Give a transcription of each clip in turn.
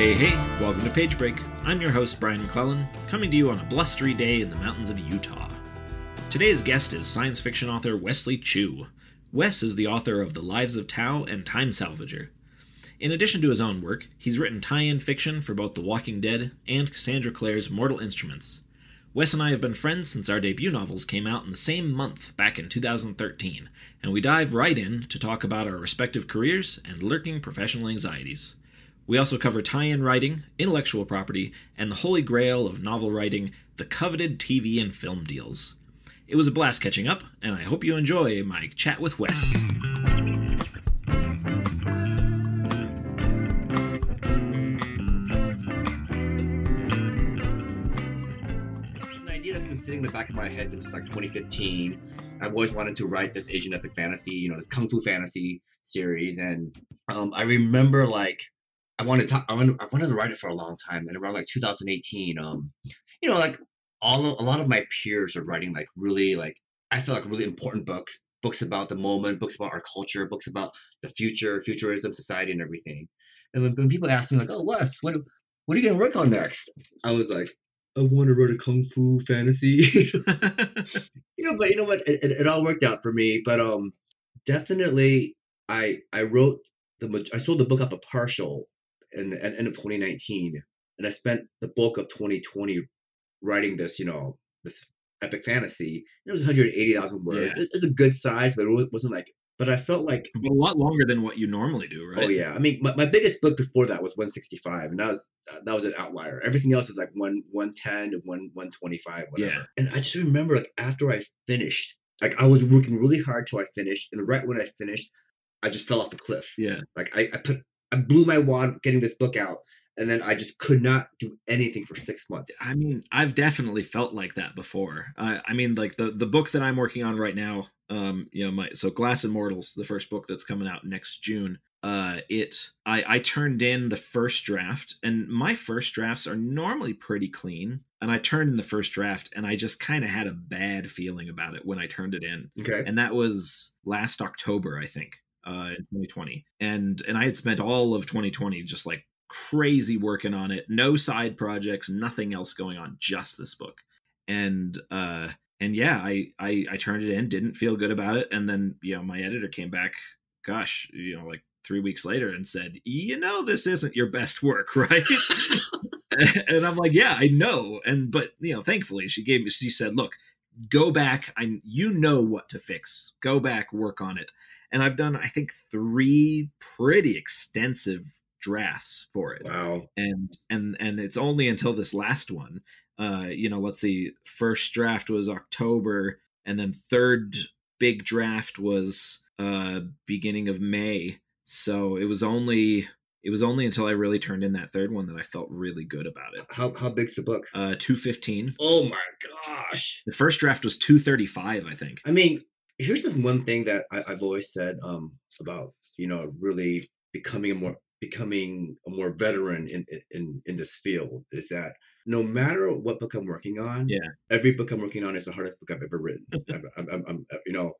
Hey, hey, welcome to Page Break. I'm your host, Brian McClellan, coming to you on a blustery day in the mountains of Utah. Today's guest is science fiction author Wesley Chu. Wes is the author of The Lives of Tao and Time Salvager. In addition to his own work, he's written tie in fiction for both The Walking Dead and Cassandra Clare's Mortal Instruments. Wes and I have been friends since our debut novels came out in the same month back in 2013, and we dive right in to talk about our respective careers and lurking professional anxieties. We also cover tie in writing, intellectual property, and the holy grail of novel writing, the coveted TV and film deals. It was a blast catching up, and I hope you enjoy my chat with Wes. an idea that's been sitting in the back of my head since like 2015. I've always wanted to write this Asian epic fantasy, you know, this kung fu fantasy series, and um, I remember like I wanted to, I wanted, I wanted to write it for a long time, and around like 2018, um, you know, like all a lot of my peers are writing like really like I feel like really important books, books about the moment, books about our culture, books about the future, futurism, society, and everything. And when, when people ask me like, "Oh, Wes, what what are you gonna work on next?" I was like, I want to write a kung fu fantasy. you know, but you know what? It, it, it all worked out for me. But um, definitely, I I wrote the I sold the book up a partial in the end of 2019, and I spent the bulk of 2020 writing this. You know, this epic fantasy. It was 180,000 words. Yeah. It, was a good size, but it wasn't like. But I felt like but a lot longer than what you normally do, oh, right? Oh yeah, I mean, my, my biggest book before that was 165, and that was that was an outlier. Everything else is like one 110 to one 125, whatever. Yeah. And I just remember like after I finished, like I was working really hard till I finished, and right when I finished, I just fell off the cliff. Yeah. Like I, I put I blew my wad getting this book out, and then I just could not do anything for six months. I mean, I've definitely felt like that before. I, I mean, like the the book that I'm working on right now, um, you know, my so Glass Immortals, the first book that's coming out next June. Uh, it I I turned in the first draft, and my first drafts are normally pretty clean. And I turned in the first draft, and I just kind of had a bad feeling about it when I turned it in, Okay. and that was last October, I think, uh, in 2020. And and I had spent all of 2020 just like crazy working on it. No side projects nothing else going on just this book. And uh and yeah I, I i turned it in didn't feel good about it. And then you know my editor came back gosh you know like three weeks later and said you know this isn't your best work right? And i'm like yeah i know. And but you know thankfully she gave me she said look go back i you know what to fix. Go back work on it. And i've done i think three pretty extensive drafts for it. Wow. and and and it's only until this last one uh you know let's see first draft was october and then third big draft was uh beginning of may. So it was only it was only until i really turned in that third one that i felt really good about it How how big's the book? uh 215 Oh my gosh. the first draft was 235 i think I mean, here's the one thing that I, I've always said um, about you know really becoming a more becoming a more veteran in in in this field is that no matter what book I'm working on, Yeah. every book I'm working on is the hardest book I've ever written. I'm, I'm, I'm, I'm- you know,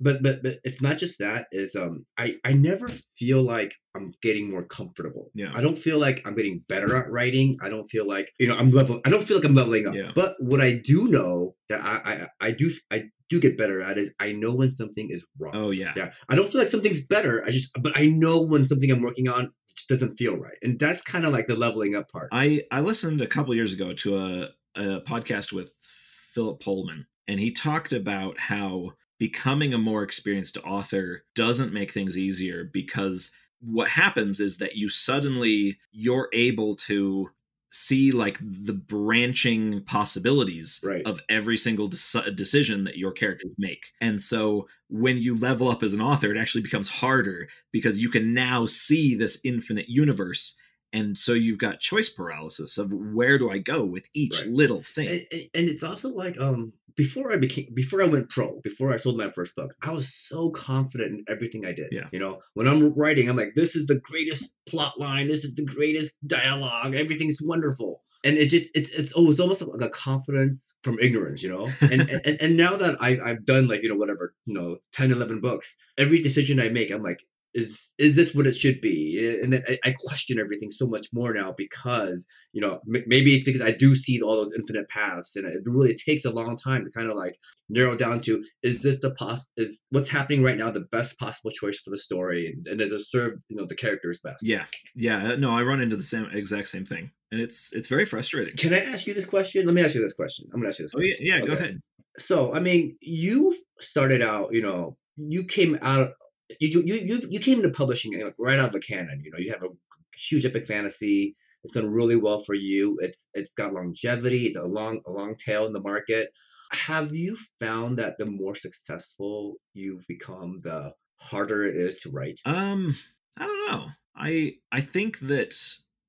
but but but it's not just that. Is um I I never feel like I'm getting more comfortable. Yeah. I don't feel like I'm getting better at writing. I don't feel like you know I'm level. I don't feel like I'm leveling up. Yeah. But what I do know that I I, I do I do get better at is I know when something is wrong. oh yeah Yeah, I don't feel like something's better. I just, but I know when something I'm working on just doesn't feel right, and that's kind of like the leveling up part. I I listened a couple years ago to a, a podcast with Philip Pullman, and he talked about how becoming a more experienced author doesn't make things easier because what happens is that you suddenly you're able to see like the branching possibilities Right. of every single deci- decision that your characters make. And so when you level up as an author, it actually becomes harder because you can now see this infinite universe. And so you've got choice paralysis of where do I go with each Right. little thing. and, and, it's also like um before I became before I went pro, before I sold my first book, I was so confident in everything I did. Yeah. You know, when I'm writing, I'm like, this is the greatest plot line, this is the greatest dialogue, everything's wonderful. And it's just it's it's, oh, it's almost like a confidence from ignorance, you know? And and, and now that I I've done like, you know, whatever, you know, 10, 11 books, every decision I make, I'm like, is is this what it should be and then I, I question everything so much more now because you know m- maybe it's because i do see all those infinite paths and it really takes a long time to kind of like narrow down to is this the pos is what's happening right now the best possible choice for the story and, and does it serve you know the characters best Yeah, yeah. Uh, no, I run into the same exact same thing, and it's it's very frustrating. can i ask you this question let me ask you this question i'm gonna ask you this Oh yeah, question. yeah. Go ahead. so i mean you started out you know you came out you you you, you came into publishing like, right out of the canon you know you have a huge epic fantasy it's done really well for you it's it's got longevity it's a long a long tail in the market have you found that the more successful you've become the harder it is to write Um, I don't know. I I think that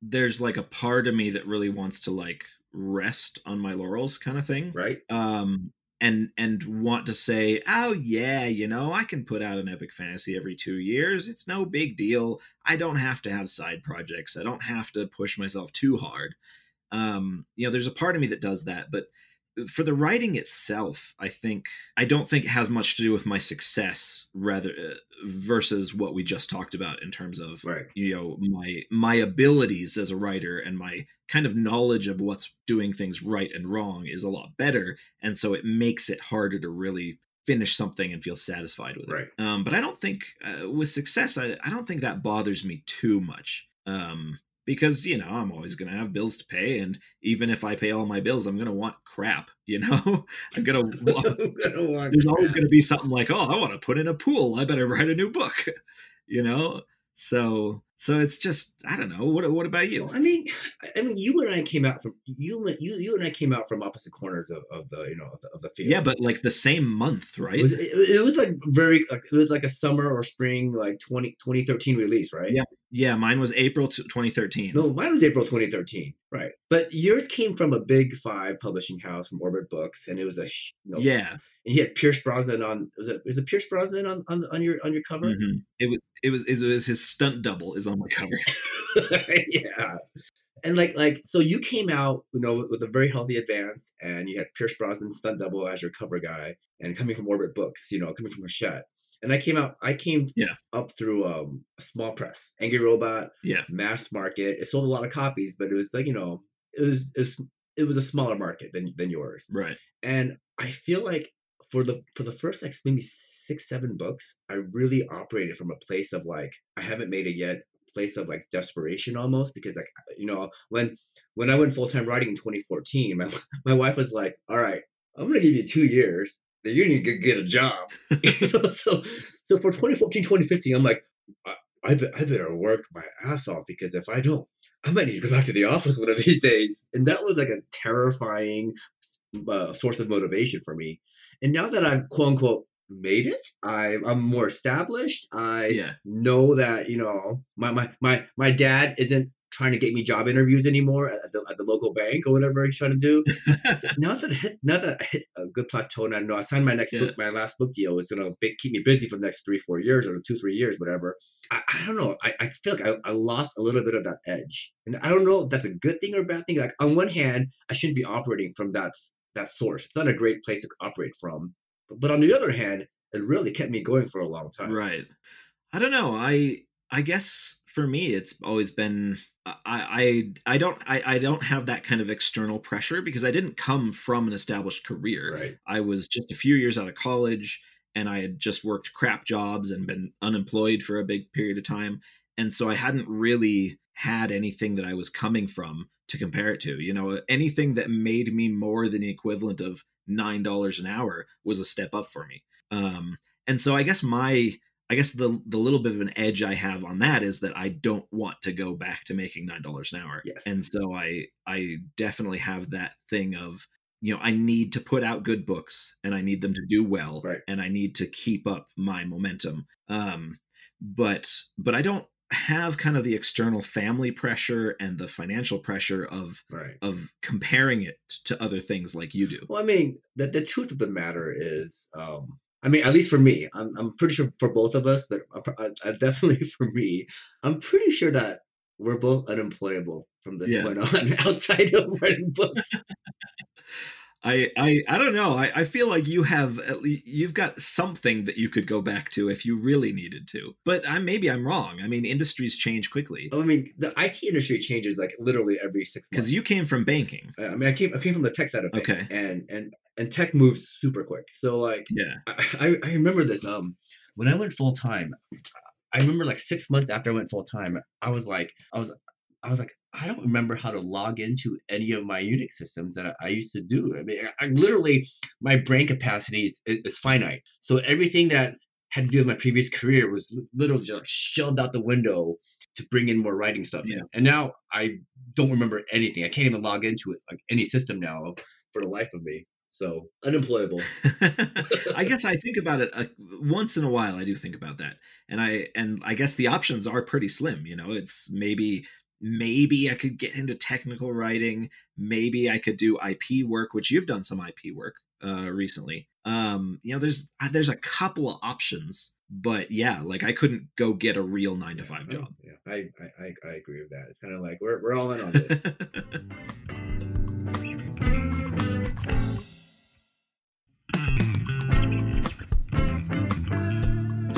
there's like a part of me that really wants to like rest on my laurels kind of thing. right Um and and want to say, "Oh yeah, you know, I can put out an epic fantasy every 2 years. It's no big deal. I don't have to have side projects. I don't have to push myself too hard." Um, you know, there's a part of me that does that, but for the writing itself, I think I don't think it has much to do with my success rather uh, versus what we just talked about in terms of right. you know my my abilities as a writer and my kind of knowledge of what's doing things right and wrong is a lot better. And so it makes it harder to really finish something and feel satisfied with Right. it um, but i don't think uh, with success I, I don't think that bothers me too much. Um, because you know i'm always going to have bills to pay and even if i pay all my bills i'm going to want crap you know i'm going to I'm gonna want there's always going to be something like, oh, I want to put in a pool. I better write a new book, you know. So, so it's just I don't know. What What about you? Well, I mean, I- mean, you and I came out from you, you, you and I came out from opposite corners of, of the, you know, of the, of the field. Yeah, but like the same month, right? it was, it, it was like very, like, it was like a summer or spring, like 20, 2013 release, right? Yeah. yeah, mine was April t- 2013. No, mine was April 2013, right? But yours came from a big five publishing house from Orbit Books, and it was a, you know, Yeah, and you had Pierce Brosnan on. Was it was it Pierce Brosnan on on, on your on your cover? mhm. it was it was it was his stunt double is on my cover. yeah. And like like so you came out, you know, with a very healthy advance and you had Pierce Brosnan stunt double as your cover guy and coming from Orbit Books, you know, coming from Hachette. And I came out I came Yeah. up through um a small press, Angry Robot, Yeah. mass market. It sold a lot of copies, but it was like, you know, it was it was, it was a smaller market than than yours. Right. And I feel like for the for the first like maybe six seven books, I really operated from a place of like I haven't made it yet, place of like desperation almost because like you know when when I went full time writing in 2014, my my wife was like, "All right, I'm gonna give you two years, then you need to get a job." you know, so so for 2014 2015, I'm like, I, I, I better work my ass off because if I don't, I might need to go back to the office one of these days. And that was like a terrifying uh, source of motivation for me. And now that I've quote unquote made it, I, I'm more established. I Yeah. know that you know my my my my dad isn't trying to get me job interviews anymore at the, at the local bank or whatever he's trying to do. now that I hit now that I hit a good plateau and I know I signed my next Yeah. book, my last book deal is gonna be, keep me busy for the next three four years or two three years whatever. I, I don't know. I, I feel like I, I lost a little bit of that edge, and I don't know if that's a good thing or a bad thing. Like on one hand, I shouldn't be operating from that that source. It's not a great place to operate from. But, on the other hand, it really kept me going for a long time. Right. I don't know. I I guess for me it's always been I I I don't I, I don't have that kind of external pressure because I didn't come from an established career. Right. I was just a few years out of college and I had just worked crap jobs and been unemployed for a big period of time. And so I hadn't really had anything that I was coming from to compare it to. You know, anything that made me more than the equivalent of $9 an hour was a step up for me. Um, and so I guess my I guess the the little bit of an edge I have on that is that I don't want to go back to making nine dollars an hour. Yes. And so I I definitely have that thing of you know I need to put out good books and I need them to do well Right. and I need to keep up my momentum. Um, but but I don't have kind of the external family pressure and the financial pressure of Right. of comparing it to other things like you do. Well, I mean, the, the truth of the matter is, um, I mean, at least for me, I'm, I'm pretty sure for both of us, but I, I, I definitely for me, I'm pretty sure that we're both unemployable from this Yeah. point on outside of writing books. I, I I don't know. I, I feel like you have at least you've got something that you could go back to if you really needed to. But I maybe I'm wrong. I mean, industries change quickly I mean, the IT industry changes like literally every six months. because you came from banking. I I mean, I came I came from the tech side of it, Okay. and and and tech moves super quick. So like, Yeah. I, I I remember this. Um, when I went full time, I remember like six months after I went full time, I was like, I was, I was like, I don't remember how to log into any of my Unix systems that I, I used to do. I mean, I, I literally, my brain capacity is, is, is finite. So everything that had to do with my previous career was literally just like shoved out the window to bring in more writing stuff. Yeah. And now I don't remember anything. I can't even log into it like any system now for the life of me. So unemployable. I guess I think about it uh, once in a while. I do think about that, and I and I guess the options are pretty slim. You know, it's maybe maybe I could get into technical writing. Maybe I could do IP work, which you've done some IP work uh, recently. Um, you know, there's uh, there's a couple of options, but yeah, like I couldn't go get a real nine to five job. Yeah, I, I, I, I agree with that. It's kind of like we're, we're all in on this.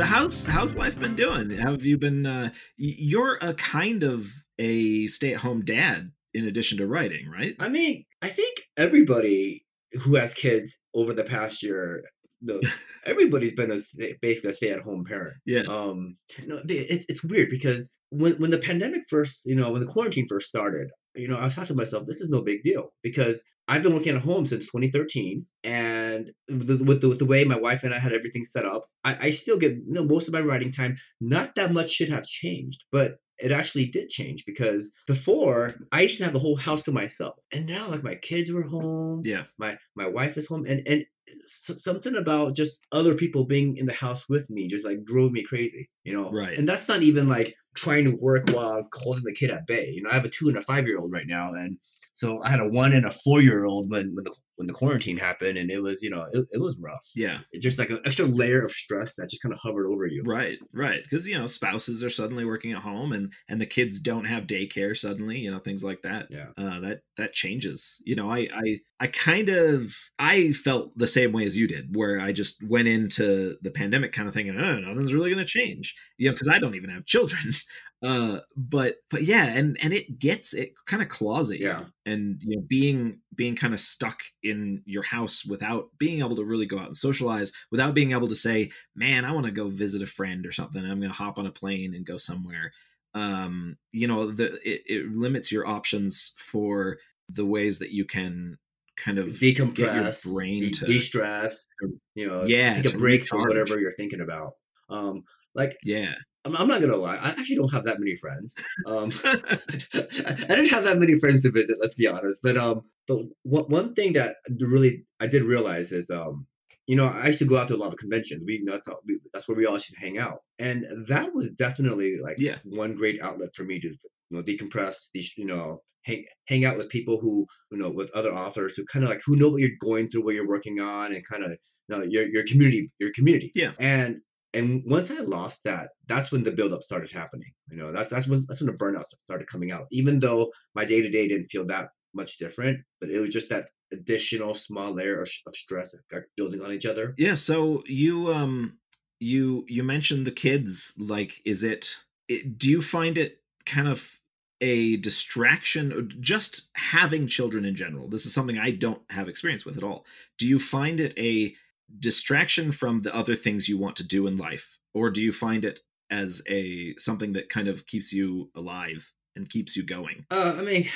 So how's how's life been doing? Have you been? Uh, you're a kind of a stay at home dad in addition to writing, right? I mean, I think everybody who has kids over the past year, no, everybody's been a basically a stay-at-home parent. Yeah. Um, no, it's it's weird because when when the pandemic first, you know, when the quarantine first started, you know, I was talking to myself, this is no big deal because I've been working at home since 2013, and the, with the with the way my wife and I had everything set up, I, I still get you know most of my writing time. Not that much should have changed, but it actually did change because before I used to have the whole house to myself, and now like my kids were home, Yeah. my my wife is home, and and something about just other people being in the house with me just like drove me crazy, you know. Right. And that's not even like trying to work while holding the kid at bay. You know, I have a two and a five year old right now, and so I had a one and a four year old when when the when the quarantine happened, and it was you know it, it was rough. Yeah. It just like an extra layer of stress that just kind of hovered over you. Right, right. Because you know, spouses are suddenly working at home, and and the kids don't have daycare suddenly. You know, things like that. Yeah. Uh, that that changes. You know, I I I kind of I felt the same way as you did, where I just went into the pandemic kind of thinking, oh, nothing's really going to change. You know, because I don't even have children. Uh, but but yeah, and and it gets it kind of claws at you. Yeah. And you know, being being kind of stuck in your house without being able to really go out and socialize, without being able to say, man, I want to go visit a friend or something. I'm going to hop on a plane and go somewhere. Um, you know, the it, it limits your options for the ways that you can kind of Decompress, get your brain de- to de-stress, you know, Yeah, take a break from whatever you're thinking about. Um, like yeah I'm, I'm not gonna lie, I actually don't have that many friends. Um, I didn't have that many friends to visit. Let's be honest. But um, but one one thing that really I did realize is um, you know, I used to go out to a lot of conventions. We that's how, we, that's where we all should hang out, and that was definitely like Yeah. one great outlet for me to you know decompress. These you know hang hang out with people who you know with other authors who kind of like who know what you're going through, what you're working on, and kind of you know your your community your community. Yeah. And and once I lost that, that's when the buildup started happening. You know, that's that's when that's when the burnout started coming out. Even though my day to day didn't feel that much different, but it was just that additional small layer of, of stress building on each other. yeah so you um you you mentioned the kids like is it, it do you find it kind of a distraction just having children in general this is something i don't have experience with at all do you find it a distraction from the other things you want to do in life or do you find it as a something that kind of keeps you alive and keeps you going Uh, I mean,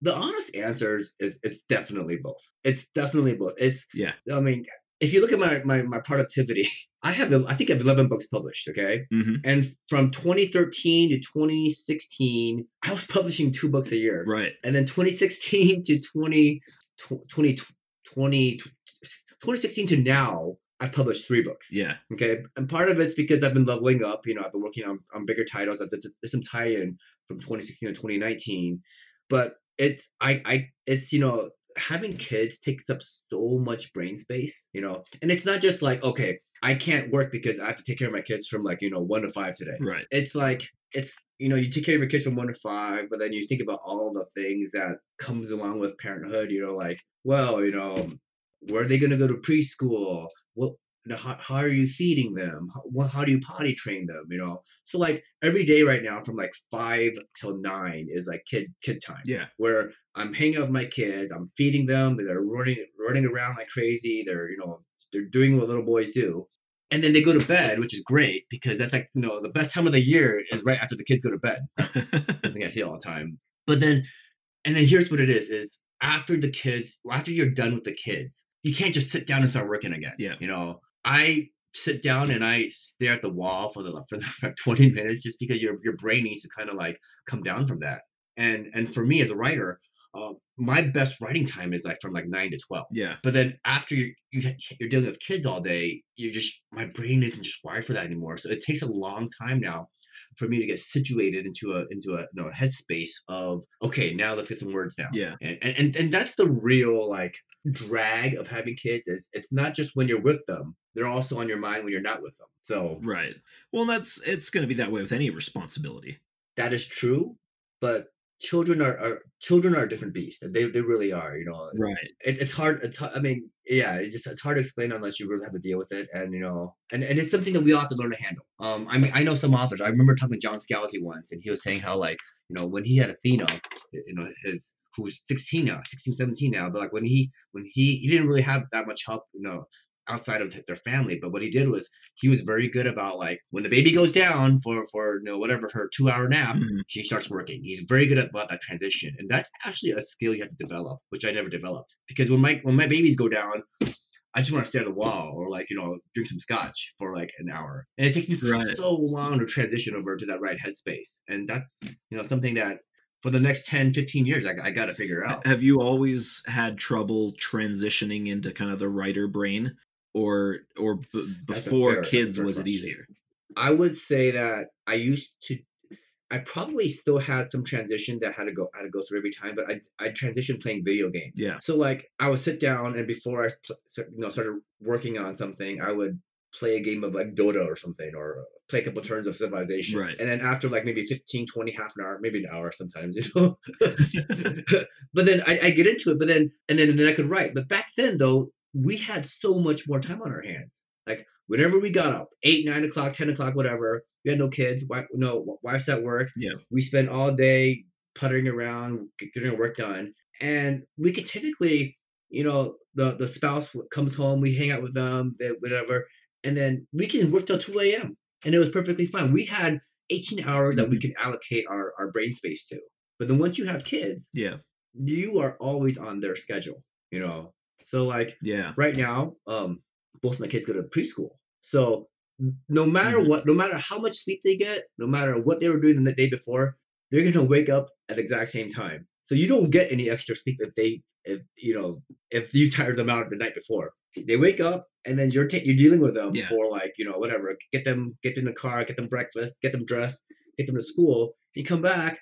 the honest answer is, is it's definitely both. It's definitely both. It's yeah I mean, if you look at my my, my productivity, I have I think I have 11 books published. Okay, hmm and from 2013 to 2016, I was publishing two books a year. Right. And then 2016 to 20, 20, 20 2016 to now, I've published three books. Yeah. Okay. And part of it's because I've been leveling up. You know, I've been working on, on bigger titles. There's, some tie in from 2016 to 2019. But it's, I, I, it's, you know, having kids takes up so much brain space, you know, and it's not just like, okay, I can't work because I have to take care of my kids from like, you know, one to five today Right. it's like it's you know you take care of your kids from one to five but then you think about all the things that comes along with parenthood you know like well you know where are they going to go to preschool what how, how are you feeding them how, how do you potty train them you know so like every day right now from like five till nine is like kid kid time Yeah. where I'm hanging out with my kids, I'm feeding them, they're running running around like crazy, they're you know they're doing what little boys do, and then they go to bed, which is great because that's like you know the best time of the year is right after the kids go to bed. That's something I say all the time. But then, and then here's what it is: is after the kids, after you're done with the kids, you can't just sit down and start working again. Yeah. You know, I sit down and I stare at the wall for the for, the, for 20 minutes just because your your brain needs to kind of like come down from that. And and for me as a writer, uh, my best writing time is like from like nine to 12 yeah. but then after you, you you're dealing with kids all day you're just my brain isn't just wired for that anymore so it takes a long time now for me to get situated into a into a you know, a headspace of okay now let's get some words down Yeah. and, and and and that's the real like drag of having kids is it's not just when you're with them they're also on your mind when you're not with them so Right. Well, that's it's going to be that way with any responsibility. that is true but children are, are children are a different beast they, they really are you know Right. it, it's hard it's i mean yeah it's just it's hard to explain unless you really have to deal with it and you know and, and it's something that we all have to learn to handle um i mean i know some authors i remember talking to john scalzi once and he was saying how like you know when he had athena you know his who's 16 now 16 17 now but like when he when he he didn't really have that much help you know outside of their family but what he did was he was very good about like when the baby goes down for for you know whatever her two hour nap Mhm. he starts working. He's very good at about that transition, and that's actually a skill you have to develop, which I never developed. Because when my when my babies go down, I just want to stare at the wall or like you know drink some scotch for like an hour, and it takes me Right. so long to transition over to that right headspace, and that's you know something that for the next 10, 15 years I, I got to figure out. Have you always had trouble transitioning into kind of the writer brain, or or b- before fair- that's a kids was it easier? I would say that I used to. I probably still had some transition that had to go had to go through every time, but I I transitioned playing video games. Yeah. So like I would sit down and before I you know started working on something, I would play a game of like Dota or something or play a couple turns of Civilization. Right. And then after like maybe 15, 20, half an hour, maybe an hour sometimes, you know. but then I, I get into it, but then and then and then I could write. But back then though, we had so much more time on our hands. Like whenever we got up, eight, nine o'clock, ten o'clock, whatever, we had no kids, wife, no wife's at work. Yeah. We spent all day puttering around, getting our work done, and we could typically, you know, the the spouse comes home, we hang out with them, they, whatever, and then we can work till two a.m. and it was perfectly fine. We had 18 hours that we mm-hmm. could allocate our our brain space to. But then once you have kids, Yeah. you are always on their schedule, you know. So like Yeah. right now, um, both my kids go to preschool. So no matter Mhm. what, no matter how much sleep they get, no matter what they were doing the day before, they're gonna wake up at the exact same time. So you don't get any extra sleep if they, if you know, if you tired them out the night before. They wake up and then you're ta- you're dealing with them Yeah. for like you know whatever. Get them, get in the car, get them breakfast, get them dressed, get them to school. You come back,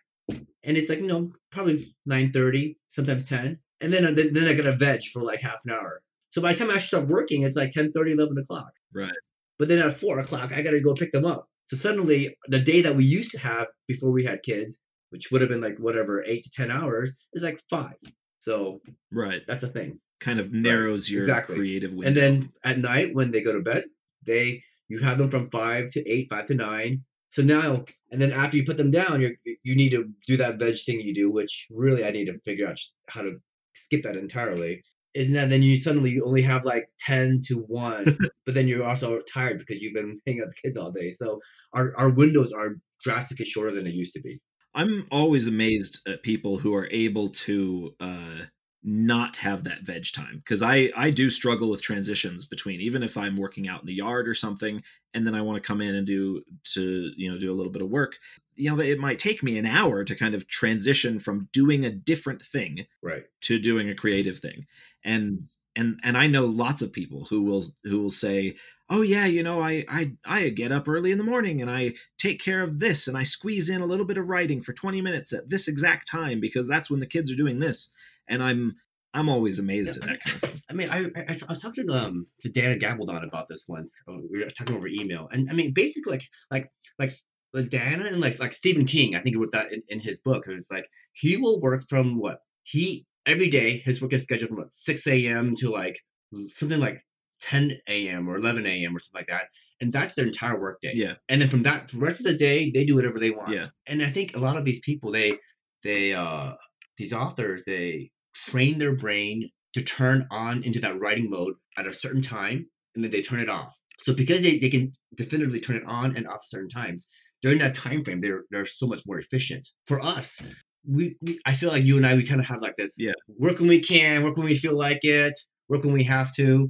and it's like you know probably nine thirty, sometimes ten, and then then, then I got a veg for like half an hour. So by the time I actually start working, it's like 10, 30, 11 o'clock. Right. But then at four o'clock, I got to go pick them up. So suddenly, the day that we used to have before we had kids, which would have been like whatever eight to ten hours, is like five. So Right. that's a thing. Kind of narrows your exactly. creative window. And then at night when they go to bed, they you have them from five to eight, five to nine. So now and then after you put them down, you you need to do that veg thing you do, which really I need to figure out just how to skip that entirely. Isn't that then you suddenly you only have like ten to one, but then you're also tired because you've been hanging out with kids all day. So our our windows are drastically shorter than they used to be. I'm always amazed at people who are able to uh, not have that veg time because I I do struggle with transitions between even if I'm working out in the yard or something and then I want to come in and do to you know do a little bit of work you know it might take me an hour to kind of transition from doing a different thing Right. to doing a creative thing and and and I know lots of people who will who will say oh yeah you know I I I get up early in the morning and I take care of this and I squeeze in a little bit of writing for 20 minutes at this exact time because that's when the kids are doing this and I'm I'm always amazed Yeah, at that kind of thing. I mean, I, I, I was talking to um to Dana Gabaldon about this once. Uh, We were talking over email, and I mean, basically, like like like like Dana and like like Stephen King. I think he wrote that in, in his book. It was like he will work from what he every day. His work is scheduled from what, six a.m. to like something like ten a.m. or eleven a.m. or something like that, and that's their entire work day. Yeah. And then from that the rest of the day, they do whatever they want. Yeah. And I think a lot of these people, they they uh these authors, they train their brain to turn on into that writing mode at a certain time and then they turn it off. So because they, they can definitively turn it on and off at certain times, during that time frame they're they're so much more efficient. For us, we, we I feel like you and I we kind of have like this Yeah. work when we can, work when we feel like it, work when we have to.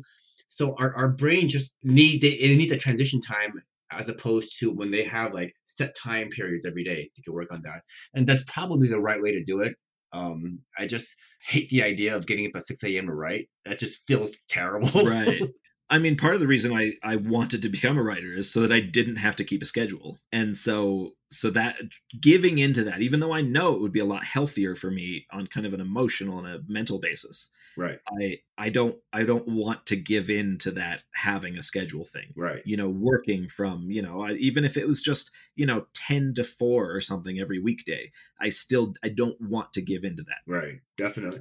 So our, our brain just need it needs a transition time as opposed to when they have like set time periods every day to work on that. And that's probably the right way to do it. Um, I just hate the idea of getting up at 6 a.m. to write. That just feels terrible. right i mean part of the reason i i wanted to become a writer is so that i didn't have to keep a schedule and so so that giving into that even though i know it would be a lot healthier for me on kind of an emotional and a mental basis right. i i don't i don't want to give in to that having a schedule thing Right. you know working from you know I, even if it was just you know 10 to 4 or something every weekday i still i don't want to give into that Right. Definitely.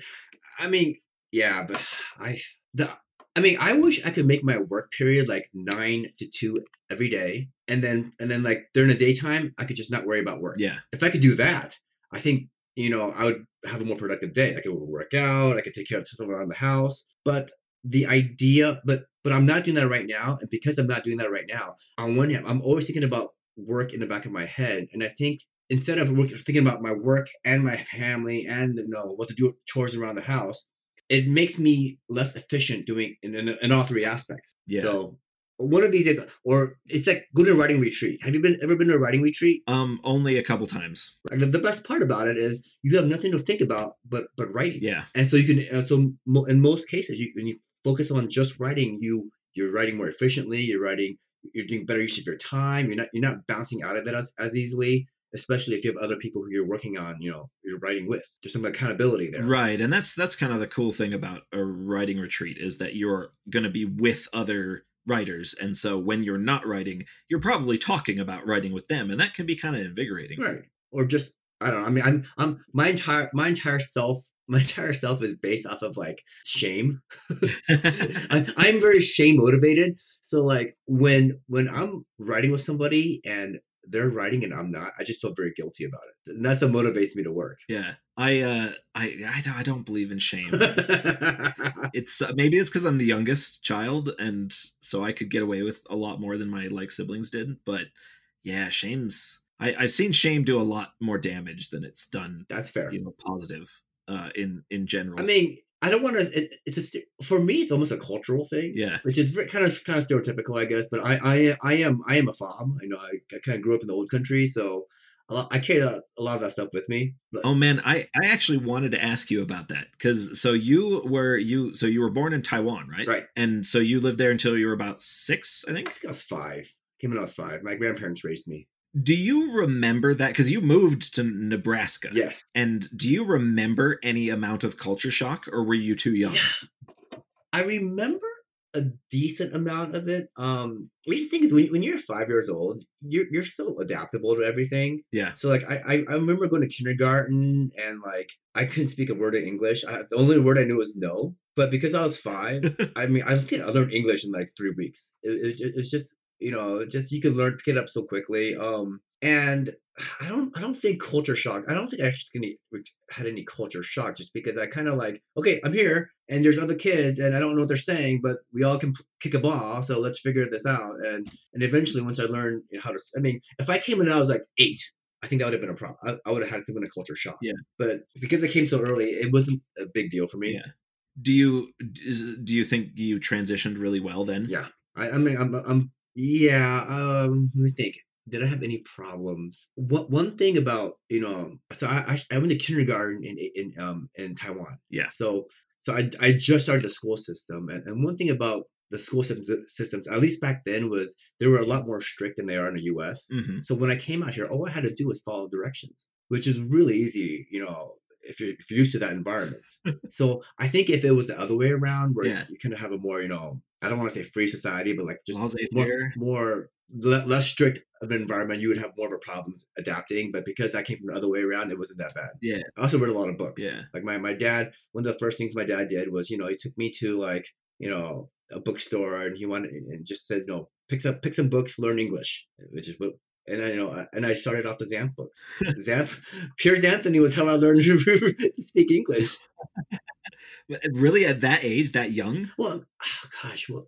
I mean, yeah, but I the I mean, I wish I could make my work period like nine to two every day, and then and then like during the daytime, I could just not worry about work. yeah If I could do that, I think you know I would have a more productive day. I could work out. I could take care of stuff around the house. But the idea, but but I'm not doing that right now, and because I'm not doing that right now, on one hand, I'm always thinking about work in the back of my head, and I think instead of work, thinking about my work and my family and you know what to do chores around the house, it makes me less efficient doing in, in, in all three aspects. Yeah. So one of these days, or it's like go to a writing retreat. Have you been ever been to a writing retreat? um only a couple times And the, the best part about it is you have nothing to think about but but writing. yeah And so you can uh, so mo- in most cases you when you focus on just writing, you you're writing more efficiently. You're writing. You're doing better use of your time. You're not you're not bouncing out of it as, as easily. Especially if you have other people who you're working on, you know, you're writing with. There's some accountability there. Right, and that's that's kind of the cool thing about a writing retreat is that you're going to be with other writers, and so when you're not writing, you're probably talking about writing with them, and that can be kind of invigorating. Right. Or just I don't know. I mean, I'm I'm my entire my entire self my entire self is based off of like shame. I, I'm very shame motivated. So like when when I'm writing with somebody and they're writing and I'm not, I just feel very guilty about it. And that's what motivates me to work. yeah, I uh, I I don't, I don't believe in shame. it's uh, maybe it's because I'm the youngest child, and so I could get away with a lot more than my like siblings did. But yeah, shame's I, I've seen shame do a lot more damage than it's done, that's fair. you know, positive uh, in in general. I mean, I don't want to. It, it's a st- for me, it's almost a cultural thing. yeah, which is very, kind of kind of stereotypical, I guess. But I I, I am I am a fob. I know I, I kind of grew up in the old country, so a lot, I carry a, a lot of that stuff with me. But Oh man, I I actually wanted to ask you about that because so you were you so you were born in Taiwan, right? right, And so you lived there until you were about six, I I think. think I was five. Came when I was five. My grandparents raised me. Do you remember that? Because you moved to Nebraska. Yes. And do you remember any amount of culture shock, or were you too young? Yeah. I remember a decent amount of it. Um, the thing is, when, when you're five years old, you're you're still adaptable to everything. Yeah. So like, I I, I remember going to kindergarten and like I couldn't speak a word of English. I, the only word I knew was no. But because I was five, I mean, I think I learned English in like three weeks. It, it, it's just you know, just you could learn pick it up so quickly. Um, and I don't I don't think culture shock. I don't think I actually had any culture shock just because I kind of like okay, I'm here and there's other kids and I don't know what they're saying, but we all can p- kick a ball, so let's figure this out. And and eventually, once I learned how to, I mean, if I came in I was like eight, I think that would have been a problem. I, I would have had some kind of culture shock. Yeah. But because I came so early, it wasn't a big deal for me. Yeah. Do you do you think you transitioned really well then? Yeah. I, I mean, I'm, I'm, yeah. Um, let me think. Did I have any problems? What one thing about you know? So I I, I went to kindergarten in in um in Taiwan. Yeah. So so I I just started the school system, and, and one thing about the school systems, systems, at least back then, was they were a lot more strict than they are in the U.S. hmm So when I came out here, all I had to do was follow directions, which is really easy, you know, if you're, if you're used to that environment. so I think if it was the other way around, where Yeah. you kind of have a more, you know, I don't want to say free society, but like just more, more le- less strict of an environment, you would have more of a problem adapting. But because I came from the other way around, it wasn't that bad. Yeah. I also read a lot of books. Yeah. Like my, my dad, one of the first things my dad did was, you know, he took me to like, you know, a bookstore and he wanted and just said, no, pick some pick some books, learn English, which is what and I you know and I started off the Xanth books. Xanth Piers Anthony was how I learned to speak English. Really, at that age, that young? Well, oh gosh, well,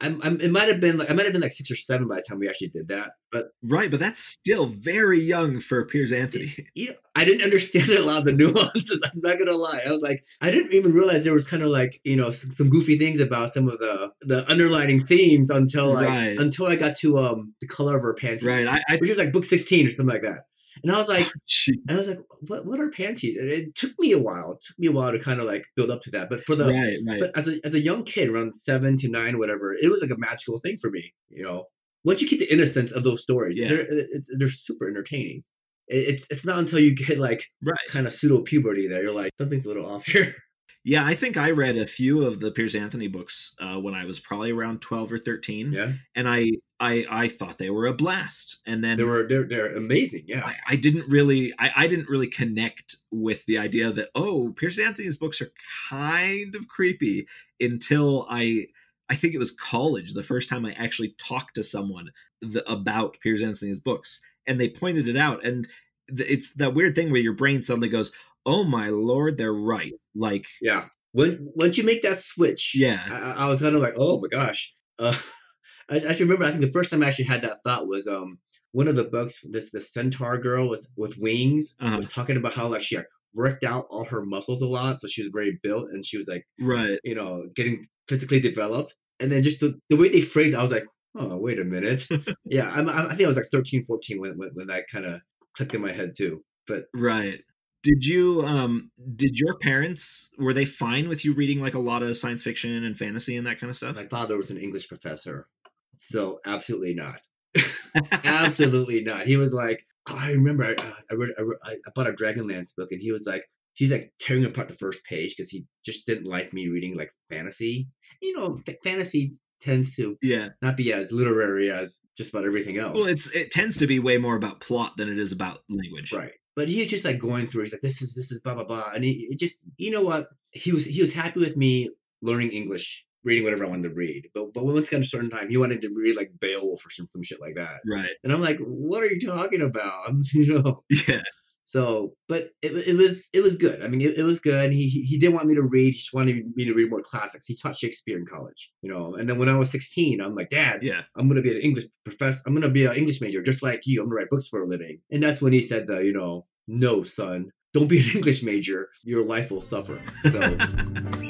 I'm, I'm it might have been like I might have been like six or seven by the time we actually did that, but Right, but that's still very young for Piers Anthony. you know, I didn't understand a lot of the nuances. I'm not gonna lie. I was like, I didn't even realize there was kind of like, you know, some, some goofy things about some of the the underlining themes until like Right. until I got to um the color of her panties, Right, I, I which is like book 16 or something like that. And I was like, and I was like, what what are panties? And it took me a while. It took me a while to kind of like build up to that. But for the right, right. but as a as a young kid, around seven to nine, whatever, it was like a magical thing for me. You know, once you keep the innocence of those stories, Yeah. they're uh, it's, they're super entertaining. It's it's not until you get like Right. kind of pseudo puberty that you're like something's a little off here. Yeah, I think I read a few of the Piers Anthony books uh, when I was probably around twelve or thirteen, yeah, and I, I I thought they were a blast. And then they were they're they're amazing. Yeah, I, I didn't really I, I didn't really connect with the idea that oh Piers Anthony's books are kind of creepy until I I think it was college the first time I actually talked to someone the, about Piers Anthony's books and they pointed it out and it's that weird thing where your brain suddenly goes oh my lord they're right like yeah. When once you make that switch, Yeah. I, I- was kind of like, oh my gosh. Uh, I I actually remember. I think the first time I actually had that thought was um one of the books. This the centaur girl was with wings Uh-huh. was talking about how like she worked out all her muscles a lot, so she was very built and she was like right you know getting physically developed. And then just the, the way they phrased, it, I was like, oh wait a minute. yeah, I'm, I I think I was like 13, 14 when when, when that kind of clicked in my head too. But right did you um did your parents were they fine with you reading like a lot of science fiction and fantasy and that kind of stuff my father was an English professor, so absolutely not. Absolutely not. He was like, oh, I remember I, I read I, I bought a Dragonlance book, and he was like, he's like tearing apart the first page because he just didn't like me reading like fantasy. You know, f- fantasy tends to yeah not be as literary as just about everything else. Well, it's it tends to be way more about plot than it is about language. right. But he was just like going through. He's like, this is this is blah blah blah, and he it just you know what he was he was happy with me learning English. Reading whatever I wanted to read, but but once got a certain time, he wanted to read like Beowulf or some, some shit like that. Right. And I'm like, what are you talking about? I'm, you know. Yeah. So, but it, it was it was good. I mean, it, it was good. He he didn't want me to read. He just wanted me to read more classics. He taught Shakespeare in college, you know. And then when I was 16, I'm like, Dad, Yeah. I'm gonna be an English professor. I'm gonna be an English major, just like you. I'm gonna write books for a living. And that's when he said, the, you know, no, son, don't be an English major. Your life will suffer. So.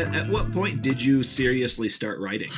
At, at what point did you seriously start writing?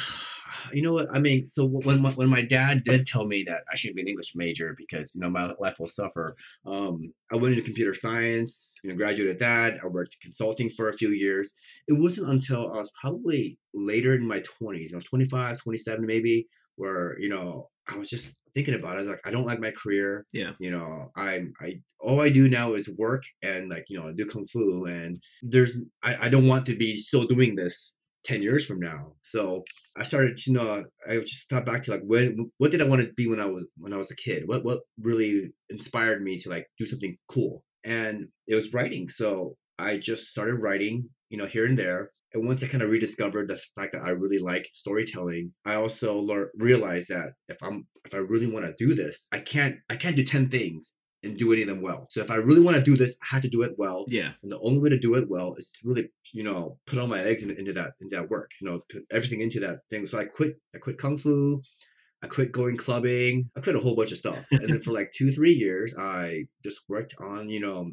you know what I mean. So when my, when my dad did tell me that I shouldn't be an English major because you know my life will suffer, um, I went into computer science. You know, graduated that. I worked consulting for a few years. It wasn't until I was probably later in my twenties, you know, 25, 27 maybe, where you know I was just thinking about it. I was like, I don't like my career. Yeah. You know, I'm I all I do now is work and like you know do kung fu and there's I, I don't want to be still doing this 10 years from now so i started to you know i just thought back to like when what did i want to be when i was when i was a kid what what really inspired me to like do something cool and it was writing so i just started writing you know here and there and once i kind of rediscovered the fact that i really like storytelling i also learned realized that if i'm if i really want to do this i can't i can't do 10 things and do any of them well. So if I really want to do this, I have to do it well. Yeah. And the only way to do it well is to really, you know, put all my eggs in, into that into that work. You know, put everything into that thing. So I quit. I quit kung fu. I quit going clubbing. I quit a whole bunch of stuff. and then for like two, three years, I just worked on, you know,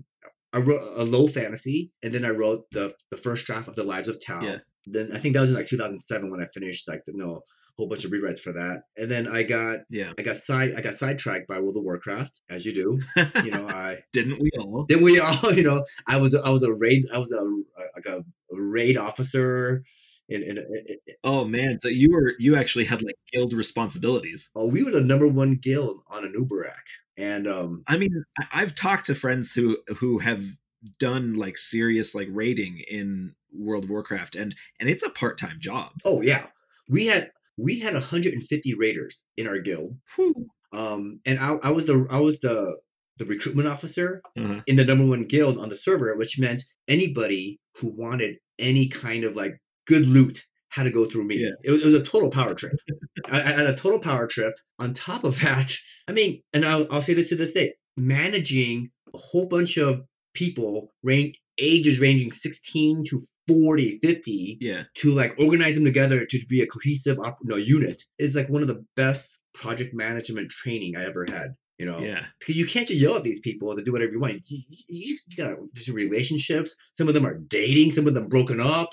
I wrote a low fantasy, and then I wrote the the first draft of the Lives of Tao. Yeah. Then I think that was in like 2007 when I finished like the know whole bunch of rewrites for that. And then I got Yeah. I got side I got sidetracked by World of Warcraft, as you do. You know, I Didn't we all? then we all, you know, I was I was a raid I was a like a raid officer in, in, in, in Oh man, so you were you actually had like guild responsibilities. oh, we were the number one guild on an Uberak. And um I mean, I've talked to friends who who have done like serious like raiding in World of Warcraft, and and it's a part time job. oh yeah. We had we had 150 raiders in our guild. Whew. Um and I, I was the I was the the recruitment officer Uh-huh. in the number one guild on the server, which meant anybody who wanted any kind of like good loot had to go through me. Yeah. It, was, it was a total power trip. I, I had a total power trip. On top of that, I mean, and I'll, I'll say this to this day, managing a whole bunch of people, range, ages ranging 16 to 40, 50, Yeah, to like organize them together to be a cohesive op- no, unit is like one of the best project management training I ever had. You know, yeah, because you can't just yell at these people to do whatever you want. You, you, you just gotta just relationships. Some of them are dating. Some of them broken up.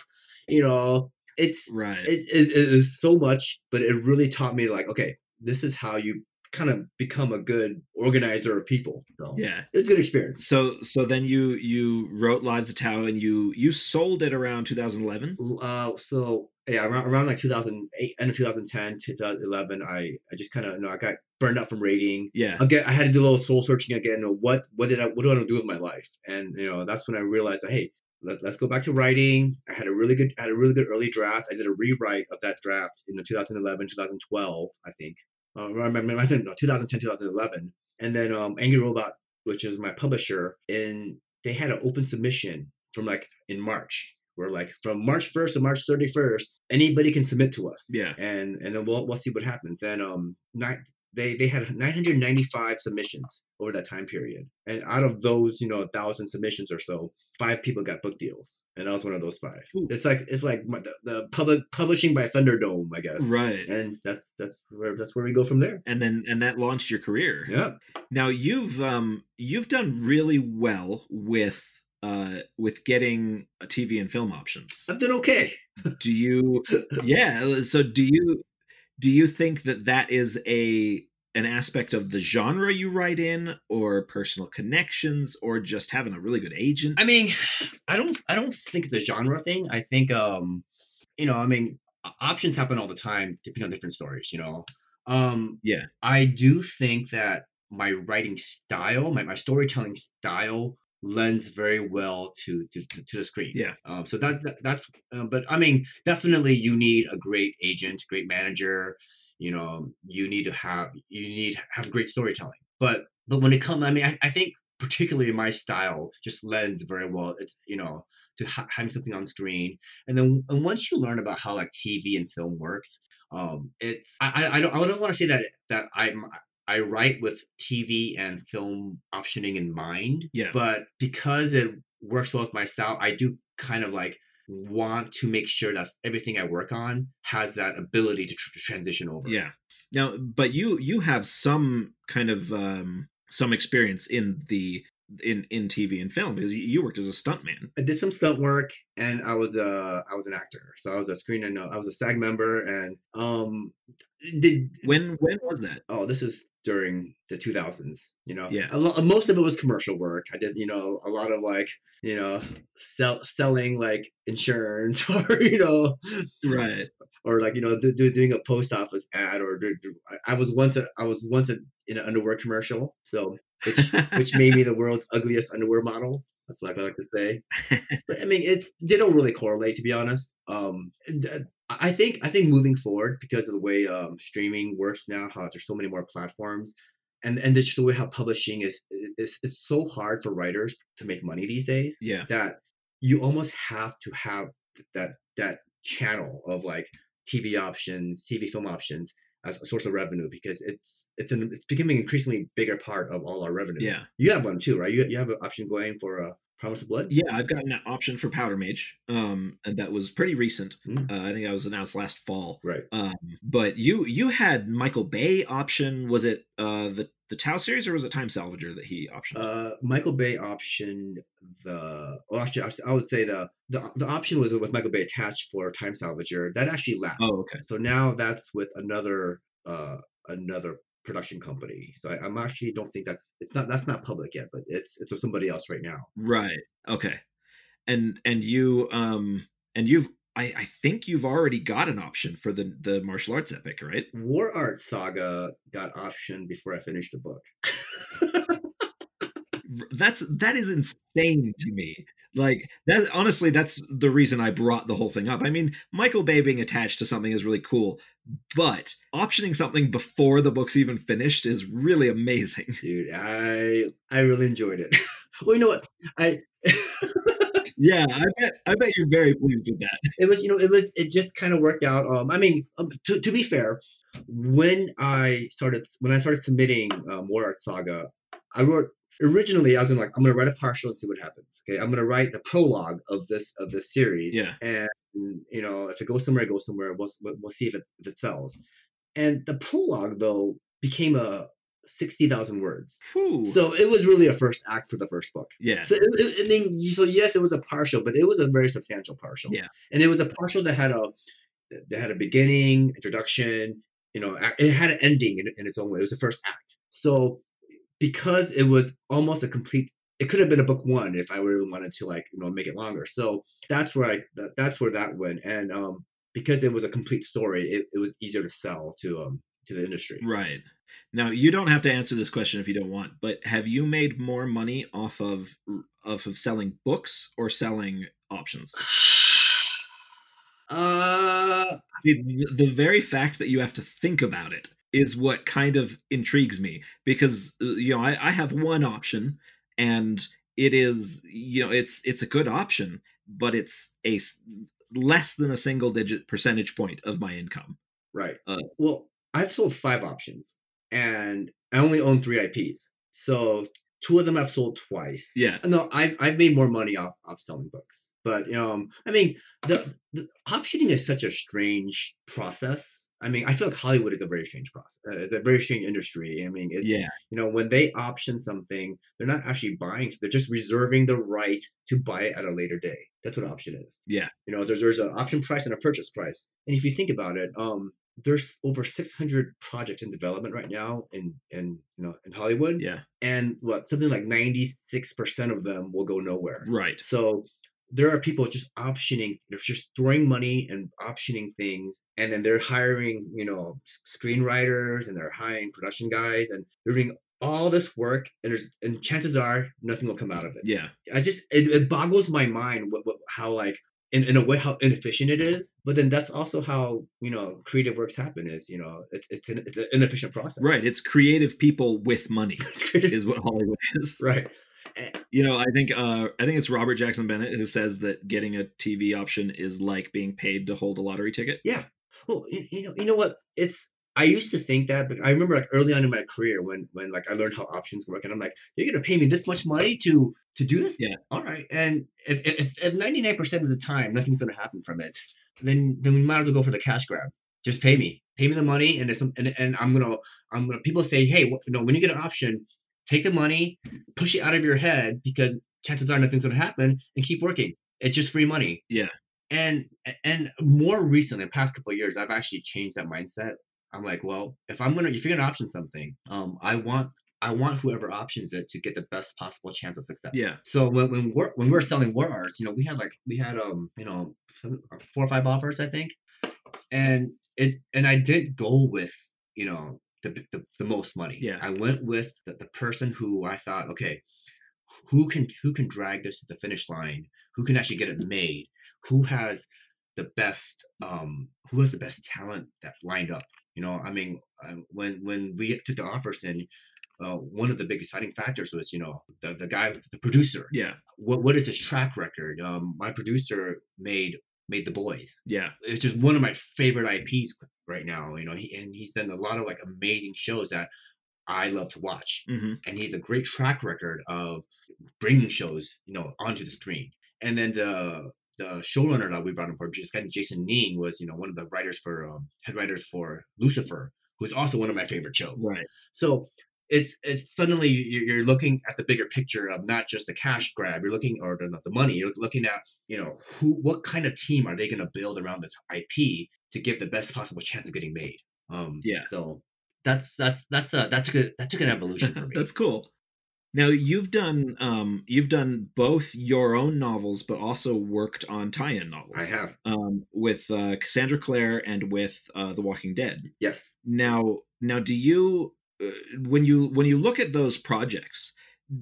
You know, it's right. it, it, it is so much, but it really taught me like, okay, this is how you kind of become a good organizer of people. So yeah. it's a good experience. So so then you you wrote Lives of Tao and you you sold it around 2011. Uh, so yeah, around, around like 2008, end of 2010, 2011, I I just kind of you know I got burned out from rating. Yeah, again I had to do a little soul searching again. You know, what what did I what do I want to do with my life? And you know that's when I realized that hey, let, let's go back to writing. I had a really good I had a really good early draft. I did a rewrite of that draft in the 2011 2012 I think. Uh, I remember I think no 2010 2011. And then um, Angry Robot, which is my publisher, and they had an open submission from like in March. Where like from March 1st to March 31st, anybody can submit to us. Yeah. And and then we'll we'll see what happens. And um, not they they had 995 submissions over that time period and out of those you know a thousand submissions or so five people got book deals and i was one of those five Ooh. it's like it's like my- the, the public publishing by thunderdome i guess right. and that's that's where that's where we go from there And then and that launched your career. yeah Now you've um you've done really well with uh with getting a TV and film options. i've done okay Do you yeah, so do you do you think that that is a an aspect of the genre you write in or personal connections or just having a really good agent? i mean i don't i don't think it's a genre thing i think um you know i mean options happen all the time depending on different stories you know um Yeah. i do think that my writing style my, my storytelling style lends very well to to, to the screen. Yeah. um so that's that, that's uh, but i mean definitely you need a great agent great manager. You know you need to have you need to have great storytelling. But but when it comes i mean I, I think particularly my style just lends very well. It's you know to ha- having something on screen. And then and once you learn about how like tv and film works um it's i i, I don't i don't want to say that that i'm i write with tv and film optioning in mind Yeah. but because it works well with my style i do kind of like want to make sure that everything i work on has that ability to tr- transition over Yeah. Now, but you you have some kind of um some experience in the in in TV and film because you, worked as a stuntman. I did some stunt work, and I was a I was an actor. So I was a screen and I was a SAG member, and um, did When when was that? oh this is during the 2000s you know? Yeah. a lo- most of it was commercial work. I did you know a lot of like you know sell, selling like insurance or you know Right. or like you know do, do, doing a post office ad or do, I- was once a, i was once a, in an underwear commercial so which which made me the world's ugliest underwear model. That's what i like to say. But i mean it's they don't really correlate to be honest. Um uh, i think i think moving forward because of the way um streaming works now how there's so many more platforms and and just the way how publishing is is it's so hard for writers to make money these days yeah. that you almost have to have that that channel of like TV options, TV film options as a source of revenue because it's it's an it's becoming increasingly bigger part of all our revenue. Yeah. You have one too, right? You you have an option going for uh, Promise of Blood. Yeah, I've got an option for Powder Mage, um, and that was pretty recent. Mm. Uh, I think that was announced last fall. Right. Um, but you you had Michael Bay option. Was it uh, the the Tao series or was it Time Salvager that he optioned? Uh, Michael Bay optioned the. Well, actually, actually, I would say the the the option was with Michael Bay attached for Time Salvager. That actually lapsed. oh, okay. So now that's with another uh another production company. So I, I'm actually don't think that's it's not that's not public yet, but it's it's with somebody else right now. Right. Okay. And and you um and you've I, I think you've already got an option for the the martial arts epic, right? War Arts Saga got option before I finished the book. That's that is insane to me. Like that honestly that's the reason I brought the whole thing up. I mean, Michael Bay being attached to something is really cool, but optioning something before the book's even finished is really amazing. Dude, I I really enjoyed it. well, you know what? I Yeah, I bet I bet you're very pleased with that. it was you know it was it just kind of worked out um i mean um, to, to be fair when i started when i started submitting um, war art saga i wrote originally i was like i'm gonna write a partial and see what happens okay i'm gonna write the prologue of this of this series Yeah. and you know if it goes somewhere it goes somewhere we'll, we'll see if it, if it sells and the prologue though became a 60000 words Whew. so it was really a first act for the first book yeah. so it, it, I mean, so yes, it was a partial, but it was a very substantial partial. Yeah. and it was a partial that had a that had a beginning, introduction. You know, it had an ending in, in its own way. It was the first act. So because it was almost a complete, it could have been a book one if I really wanted to like you know make it longer. So that's where I that, that's where that went, and um because it was a complete story, it, it was easier to sell to um to the industry. Right. Now you don't have to answer this question if you don't want, but have you made more money off of off of selling books or selling options? Uh, the, the very fact that you have to think about it is what kind of intrigues me because uh, you know I, I have one option and it is you know it's it's a good option but it's a less than a single digit percentage point of my income Right. Uh, well, I've sold five options, and I only own three IPs. So two of them I've sold twice. yeah No, I've I've made more money off off selling books. But um, I mean, the, the optioning is such a strange process. I mean, I feel like Hollywood is a very strange process. Uh, it's a very strange industry. I mean, it's, yeah you know, when they option something, they're not actually buying. They're just reserving the right to buy it at a later day. That's what an option is. Yeah. You know, there's there's an option price and a purchase price. And if you think about it, um, there's over 600 projects in development right now in in you know in Hollywood, yeah and what something like 96 percent of them will go nowhere. right So there are people just optioning, they're just throwing money and optioning things, and then they're hiring, you know, screenwriters and they're hiring production guys and they're doing all this work, and there's and chances are nothing will come out of it. yeah I just it, it boggles my mind what, what how like in, in a way how inefficient it is, but then that's also how you know creative works happen is you know it's it's an, it's an inefficient process. right it's creative people with money is what hollywood is right. You know i think uh i think it's robert jackson bennett who says that getting a tv option is like being paid to hold a lottery ticket Yeah. Well, you, you know, you know what? It's I used to think that, but I remember like early on in my career when when like I learned how options work, and I'm like, you're gonna pay me this much money to to do this? Yeah. All right. And if if if 99 percent of the time nothing's gonna happen from it, then then we might as well go for the cash grab. Just pay me, pay me the money, and it's and, and I'm gonna I'm gonna people say, hey, what, you know, when you get an option. Take the money, push it out of your head because chances are nothing's going to happen, and keep working. It's just free money. Yeah. And and more recently, the past couple of years, I've actually changed that mindset. I'm like, well, if I'm gonna if you're gonna option something, um, I want I want whoever options it to get the best possible chance of success. Yeah. So when when we're when we're selling war arts, you know, we had like we had um you know four or five offers I think, and it and I did go with you know the the, the most money. Yeah. I went with the, the person who I thought okay, who can who can drag this to the finish line? Who can actually get it made? Who has the best um who has the best talent that lined up? You know, I mean, when when we took the offers in, uh, one of the big exciting factors was you know the the guy the producer Yeah. what what is his track record um my producer made made the boys Yeah. it's just one of my favorite ips right now you know he, and he's done a lot of like amazing shows that i love to watch hmm and he's a great track record of bringing shows you know onto the screen and then the the showrunner that we brought on board this guy jason ning was you know one of the writers for um, head writers for lucifer who's also one of my favorite shows Right. so it's it's suddenly you're you're looking at the bigger picture of not just the cash grab. You're looking or the, the money. You're looking at you know who what kind of team are they going to build around this IP to give the best possible chance of getting made. Um, Yeah. So that's that's that's a that took a that took an evolution for me. That's cool. Now you've done um you've done both your own novels, but also worked on tie-in novels. I have um with uh, Cassandra Clare and with uh, The Walking Dead. yes. Now, now, do you uh, when you when you look at those projects,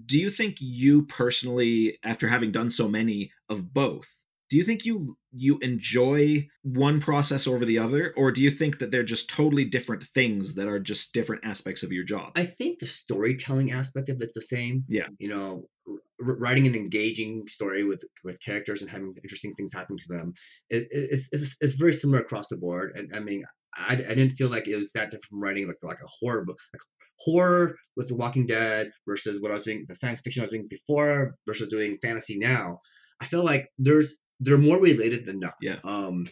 do you think you personally, after having done so many of both, do you think you you enjoy one process over the other, or do you think that they're just totally different things that are just different aspects of your job? I think the storytelling aspect of it's the same. Yeah. You know, writing an engaging story with with characters and having interesting things happen to them it, it- it's, it's it's very similar across the board. And I mean, I, I didn't feel like it was that different from writing like like a horror book, like horror with The Walking Dead versus what I was doing, the science fiction I was doing before versus doing fantasy now. I feel like there's they're more related than not. Yeah. Um,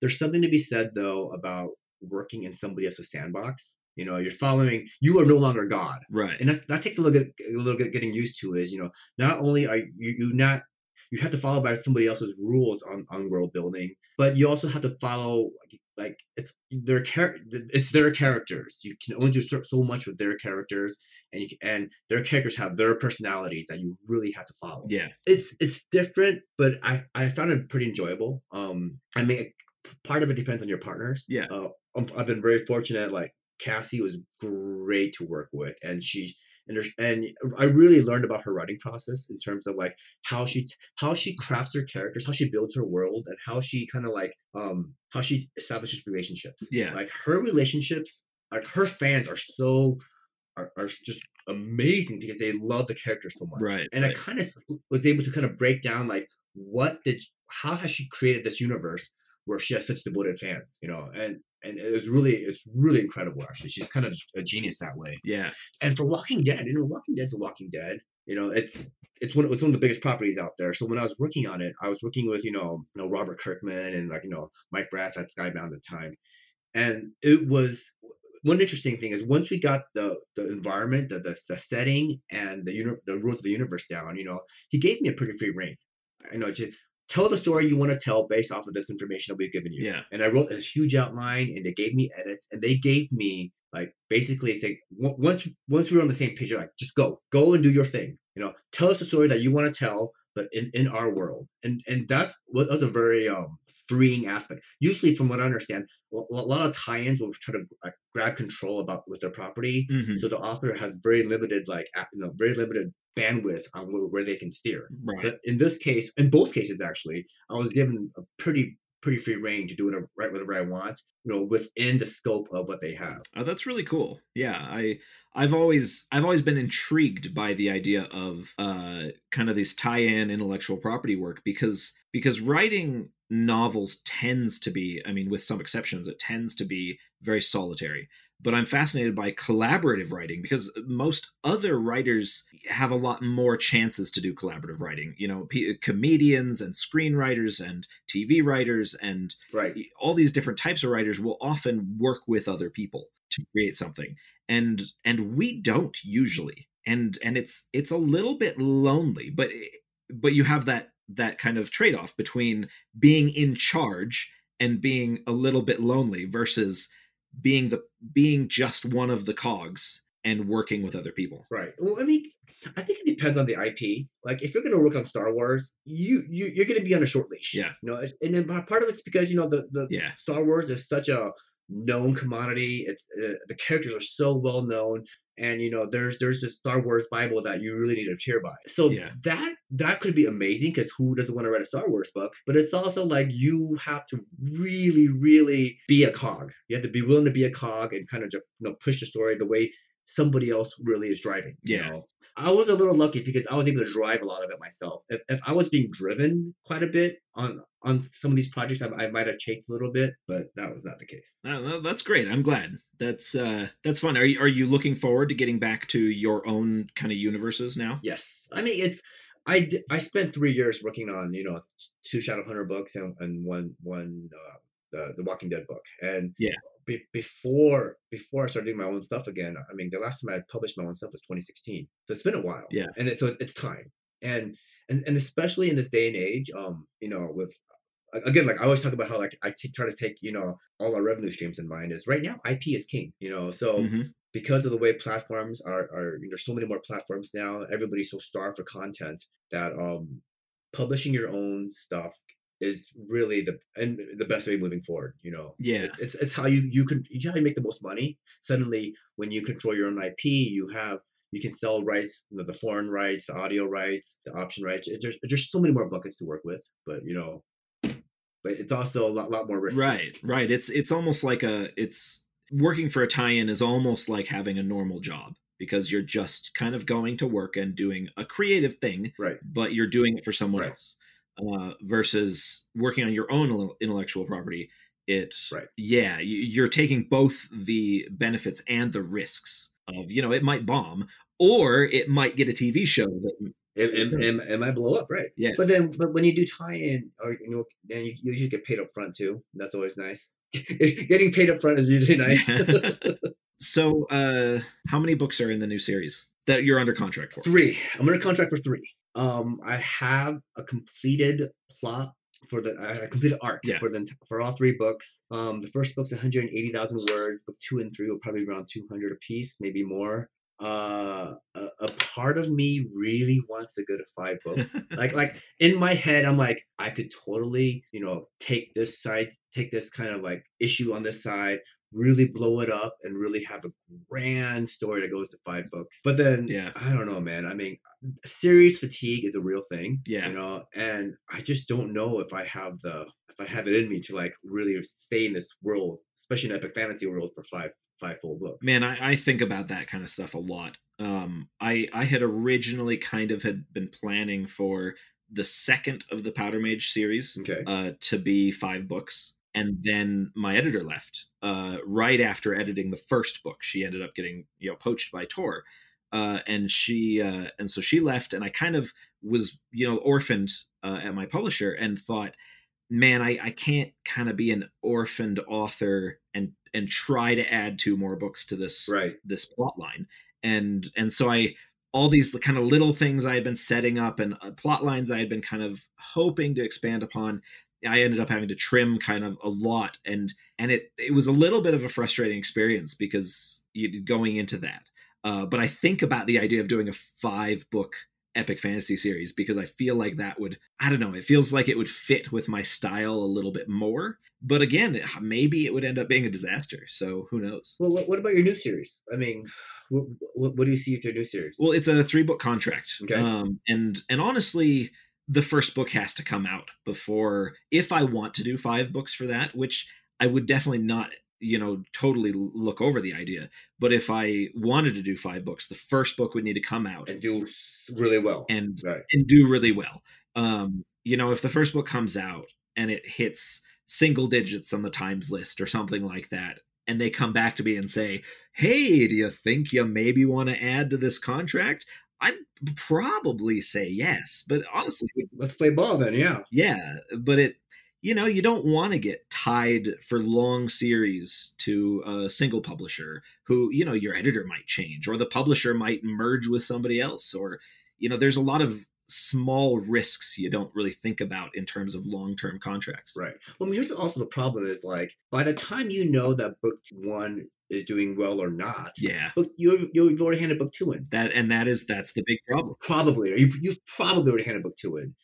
there's something to be said though about working in somebody else's sandbox. You know, you're following. You are no longer God right. and that, that takes a little bit a little bit getting used to is you know not only are you, you not you have to follow by somebody else's rules on, on world building but you also have to follow like it's their char- it's their characters you can only do so, so much with their characters and you and their characters have their personalities that you really have to follow Yeah. it's it's different but i i found it pretty enjoyable um i mean part of it depends on your partners Yeah. uh, I'm- i've been very fortunate like cassie was great to work with and she and, and i really learned about her writing process in terms of like how she how she crafts her characters how she builds her world and how she kind of like um how she establishes relationships Yeah. like her relationships like her fans are so are, are just amazing because they love the character so much. Right, and right. i kind of was able to kind of break down like what did how has she created this universe where she has such devoted fans you know? And and it was really it's really incredible actually. She's kind of a genius that way. Yeah. and for walking dead you know walking dead's the walking dead you know it's it's one, it's one of the biggest properties out there. So when i was working on it i was working with you know you know robert kirkman and like you know mike braff at skybound at the time. And it was one interesting thing is once we got the the environment the the, the setting and the uni- the rules of the universe down you know he gave me a pretty free reign. I know just tell the story you want to tell based off of this information that we've given you. Yeah. and i wrote this huge outline and they gave me edits and they gave me like basically say on- once once we were on the same page like just go go and do your thing. You know tell us the story that you want to tell but in, in our world. And and that's what was a very um freeing aspect usually from what i understand a lot of tie-ins will try to like, grab control about with their property Mhm. so the author has very limited like you know very limited bandwidth on where, where they can steer Right. but in this case in both cases actually i was given a pretty pretty free reign to do it right whatever i want you know within the scope of what they have Oh, that's really cool. Yeah, I I've always I've always been intrigued by the idea of uh kind of this tie-in intellectual property work because because writing novels tends to be, I mean with some exceptions, it tends to be very solitary. But I'm fascinated by collaborative writing because most other writers have a lot more chances to do collaborative writing. You know, p- comedians and screenwriters and TV writers and right all these different types of writers will often work with other people to create something and and we don't usually and and it's it's a little bit lonely but but you have that that kind of trade-off between being in charge and being a little bit lonely versus being the being just one of the cogs and working with other people Right. Well, I mean, I think it depends on the IP. Like, if you're going to work on Star Wars, you you you're going to be on a short leash. Yeah. You know, and then part part of it's because you know the the Yeah. Star Wars is such a known commodity. It's uh, the characters are so well known, and you know there's there's this Star Wars Bible that you really need to cheer by. So Yeah. that that could be amazing because who doesn't want to read a Star Wars book? But it's also like you have to really really be a cog. You have to be willing to be a cog and kind of just you know push the story the way somebody else really is driving. you Yeah. know? I was a little lucky because I was able to drive a lot of it myself. If, if I was being driven quite a bit on on some of these projects, I, I might have chased a little bit, but that was not the case. That's great i'm glad that's uh that's fun are you are you looking forward to getting back to your own kind of universes now Yes, I mean it's. I, I spent three years working on you know two Shadowhunter books and, and one one uh, the the Walking Dead book and Yeah. be, before before I started doing my own stuff again I mean the last time I published my own stuff was 2016 so it's been a while Yeah. and it, so it's time and and and especially in this day and age um you know with again like I always talk about how like I t- try to take you know all our revenue streams in mind is right now IP is king you know so Mhm. because of the way platforms are are there's so many more platforms now everybody's so starved for content that um publishing your own stuff is really the and the best way moving forward you know Yeah. it's it's, it's how you you can you how you make the most money suddenly when you control your own ip you have you can sell rights you know, the foreign rights the audio rights the option rights It- there's there's so many more buckets to work with but you know but it's also a lot, lot more risky right right it's it's almost like a it's working for a tie-in is almost like having a normal job because you're just kind of going to work and doing a creative thing right but you're doing it for someone Right. else uh, versus working on your own intellectual property it's Right. yeah you- you're taking both the benefits and the risks of you know it might bomb or it might get a tv show that It, it, it, it might blow up, right? Yeah. But then, but when you do tie-in, or you know, then you, you usually get paid up front too. That's always nice. Getting paid up front is usually nice. so uh how many books are in the new series that you're under contract for three. I'm under contract for three. Um, I have a completed plot for the a completed arc Yeah. for the for all three books. Um, the first book's 180,000 words. Book two and three will probably be around 200 a piece, maybe more. Uh, a, a part of me really wants to go to five books. like like in my head i'm like i could totally you know take this side take this kind of like issue on this side really blow it up and really have a grand story that goes to five books but then Yeah. i don't know man i mean series fatigue is a real thing Yeah. you know and i just don't know if i have the if i have it in me to like really stay in this world especially in epic fantasy world for five five full books Man, I, I think about that kind of stuff a lot. Um, I I had originally kind of had been planning for the second of the Powder Mage series okay uh, to be five books, and then my editor left uh, right after editing the first book. She ended up getting you know poached by Tor, uh, and she uh, and so she left, and I kind of was you know orphaned uh, at my publisher, and thought, man, I I can't kind of be an orphaned author and and try to add two more books to this right. this plot line. And and so i all these kind of little things i had been setting up and uh, plot lines i had been kind of hoping to expand upon i ended up having to trim kind of a lot. And and it it was a little bit of a frustrating experience because you going into that. Uh, but i think about the idea of doing a five book epic fantasy series because i feel like that would i don't know it feels like it would fit with my style a little bit more but again maybe it would end up being a disaster so who knows well what, what about your new series i mean what, what, what do you see with your new series Well, it's a three book contract. Okay. Um, and and honestly, the first book has to come out before if I want to do five books for that, which I would definitely not, you know, totally look over the idea. But if I wanted to do five books, the first book would need to come out and do really well and right and do really well. Um, you know, if the first book comes out and it hits single digits on the Times list or something like that, and they come back to me and say, "Hey, do you think you maybe want to add to this contract?" I'd probably say yes, but honestly, let's play ball then yeah yeah, but it you know, you don't want to get tied for long series to a single publisher who, you know, your editor might change or the publisher might merge with somebody else or, you know, there's a lot of small risks you don't really think about in terms of long-term contracts. Right. Well, I mean, here's also the problem is like by the time you know that book one is doing well or not, Yeah. book you you've already handed book two in. That and that is that's the big problem. Probably, or you you've probably already handed book two in.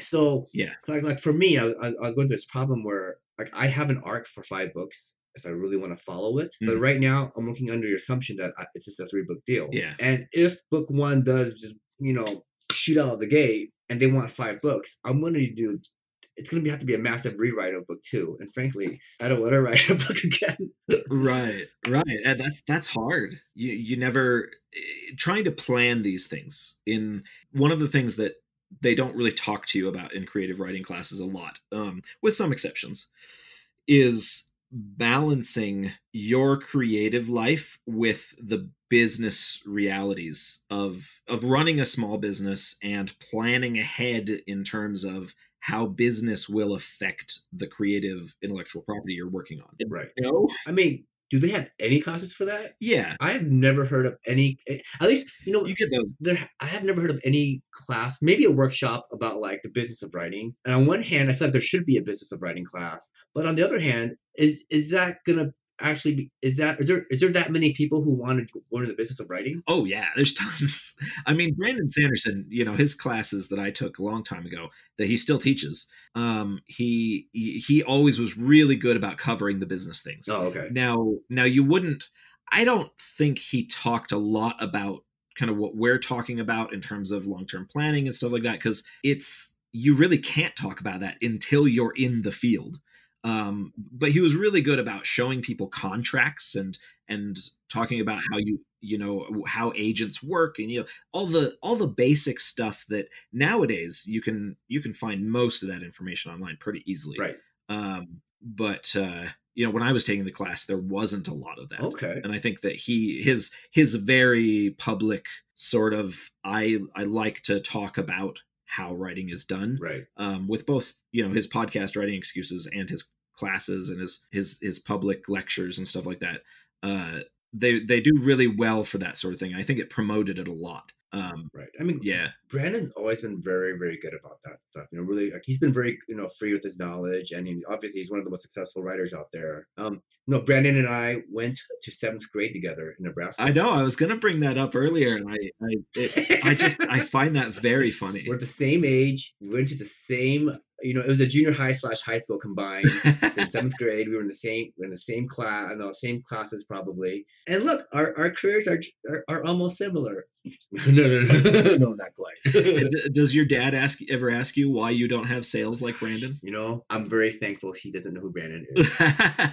So Yeah. like like for me, I was, I I was going through this problem where like I have an arc for five books if I really want to follow it, but Mhm. right now I'm working under the assumption that I, it's just a three book deal. Yeah. And if book one does just you know shoot out of the gate and they want five books, I'm going to do. It's going to have to be a massive rewrite of book two, and frankly, I don't want to write a book again. right right and that's that's hard you you never eh, trying to plan these things in one of the things that they don't really talk to you about in creative writing classes a lot um, with some exceptions is balancing your creative life with the business realities of of running a small business and planning ahead in terms of how business will affect the creative intellectual property you're working on right. you know I mean, do they have any classes for that? yeah I have never heard of any. At least you know you get those there I have never heard of any class, maybe a workshop about like the business of writing. And on one hand, I feel like there should be a business of writing class, but on the other hand, is is that gonna actually? Is that is there is there that many people who want to go into the business of writing? oh yeah there's tons i mean brandon sanderson you know his classes that i took a long time ago that he still teaches um he he, he always was really good about covering the business things Oh, okay. now now you wouldn't i don't think he talked a lot about kind of what we're talking about in terms of long-term planning and stuff like that because it's you really can't talk about that until you're in the field um, but he was really good about showing people contracts and and talking about how you you know how agents work and you know all the all the basic stuff that nowadays you can you can find most of that information online pretty easily Right. um, but uh, you know when i was taking the class there wasn't a lot of that Okay. and i think that he his his very public sort of i i like to talk about how writing is done. Right. um, with both you know his podcast writing excuses and his classes and his his his public lectures and stuff like that uh they they do really well for that sort of thing. I think it promoted it a lot um Right. I mean, yeah Brandon's always been very, very good about that stuff. You know, really, like he's been very, you know, free with his knowledge, and he, obviously he's one of the most successful writers out there. Um, no, Brandon and I went to seventh grade together in Nebraska. i know i was gonna bring that up earlier and i i it, i just i find that very funny We're the same age. We went to the same, you know, it was a junior high slash high school combined. in seventh grade, we were in the same, we were in the same class, uh, no, same classes probably. And look, our, our careers are, are are almost similar. no, no, no, no, not quite. Does your dad ask ever ask you why you don't have sales like brandon you know, I'm very thankful he doesn't know who Brandon is.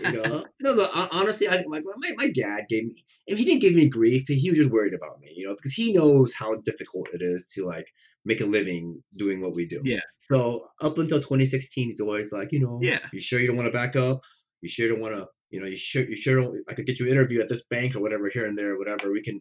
you know no no honestly i like my, my dad gave me if he didn't give me grief he was just worried about me you know because he knows how difficult it is to like make a living doing what we do Yeah. so up until 2016 he's always like you know Yeah. you sure you don't want to back up you sure don't want to you know you sure you sure don't i could get you an interview at this bank or whatever here and there whatever we can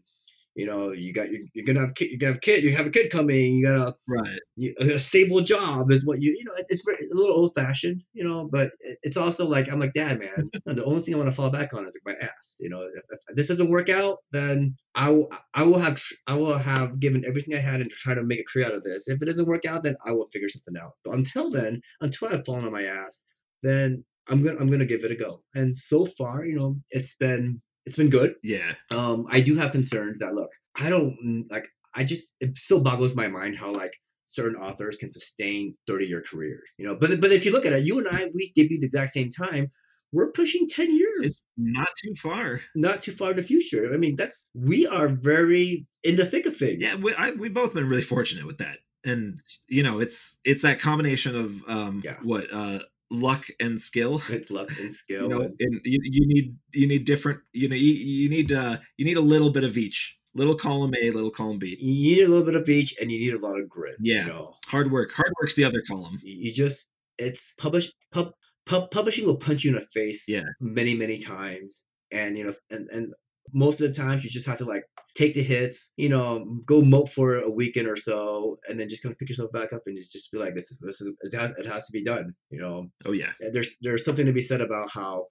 you know you got you, you're gonna have kid you gonna have kid you have a kid coming you gotta right. you, a stable job is what you you know it's very, a little old fashioned you know but it's also like i'm like dad man the only thing i want to fall back on is like my ass you know if, if this doesn't work out then i will i will have tr- i will have given everything i had and to try to make a career out of this. If it doesn't work out then i will figure something out. But until then until i've fallen on my ass then i'm gonna i'm gonna give it a go. And so far you know it's been it's been good. Yeah. Um i do have concerns that look i don't mm, like i just it still boggles my mind how like certain authors can sustain 30 year careers you know? But but if you look at it you and i we debuted the exact same time. We're pushing 10 years. It's not too far. Not too far in the future. I mean that's we are very in the thick of things. Yeah we, I, we both been really fortunate with that. And you know it's it's that combination of um Yeah. what uh luck and skill. It's luck and skill. you know and- you, you need you need different you know you, you need uh you need a little bit of each. Little column a little column b. You need a little bit of each and you need a lot of grit Yeah. you know? Hard work. Hard work's the other column. You just it's publish pub, pub publishing will punch you in the face Yeah. many many times. And you know and and most of the times you just have to like take the hits, you know, go mope for a weekend or so, and then just kind of pick yourself back up and just, be like, this is this is it has, it has to be done, you know. Oh yeah. There's there's something to be said about how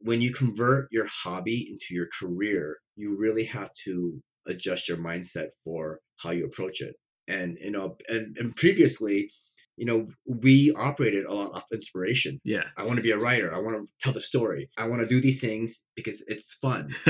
when you convert your hobby into your career, you really have to adjust your mindset for how you approach it. And you know, and, and previously, you know, we operated a lot off inspiration. Yeah. I want to be a writer. I want to tell the story. I want to do these things because it's fun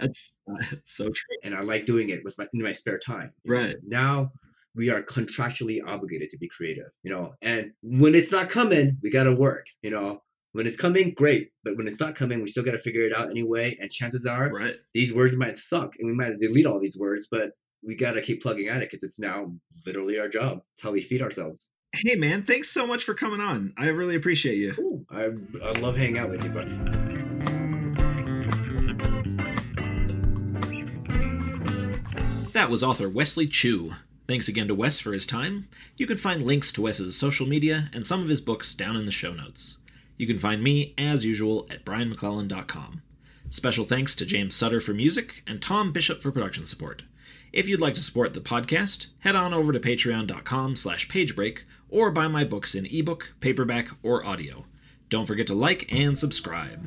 That's uh, so true. and I like doing it with my in my spare time. you know. Right. Now we are contractually obligated to be creative, you know. And when it's not coming, we got to work, you know. When it's coming, great. But when it's not coming, we still got to figure it out anyway. And chances are, Right. these words might suck and we might delete all these words, but we got to keep plugging at it because it's now literally our job. It's how we feed ourselves. Hey man, thanks so much for coming on. I really appreciate you. Cool. I, I love hanging out with you, buddy. That was author Wesley Chu. Thanks again to Wes for his time. You can find links to Wes's social media and some of his books down in the show notes. You can find me, as usual, at brianmcclellan.com. Special thanks to James Sutter for music and Tom Bishop for production support. If you'd like to support the podcast, head on over to patreon.com slash pagebreak or buy my books in ebook, paperback, or audio. Don't forget to like and subscribe.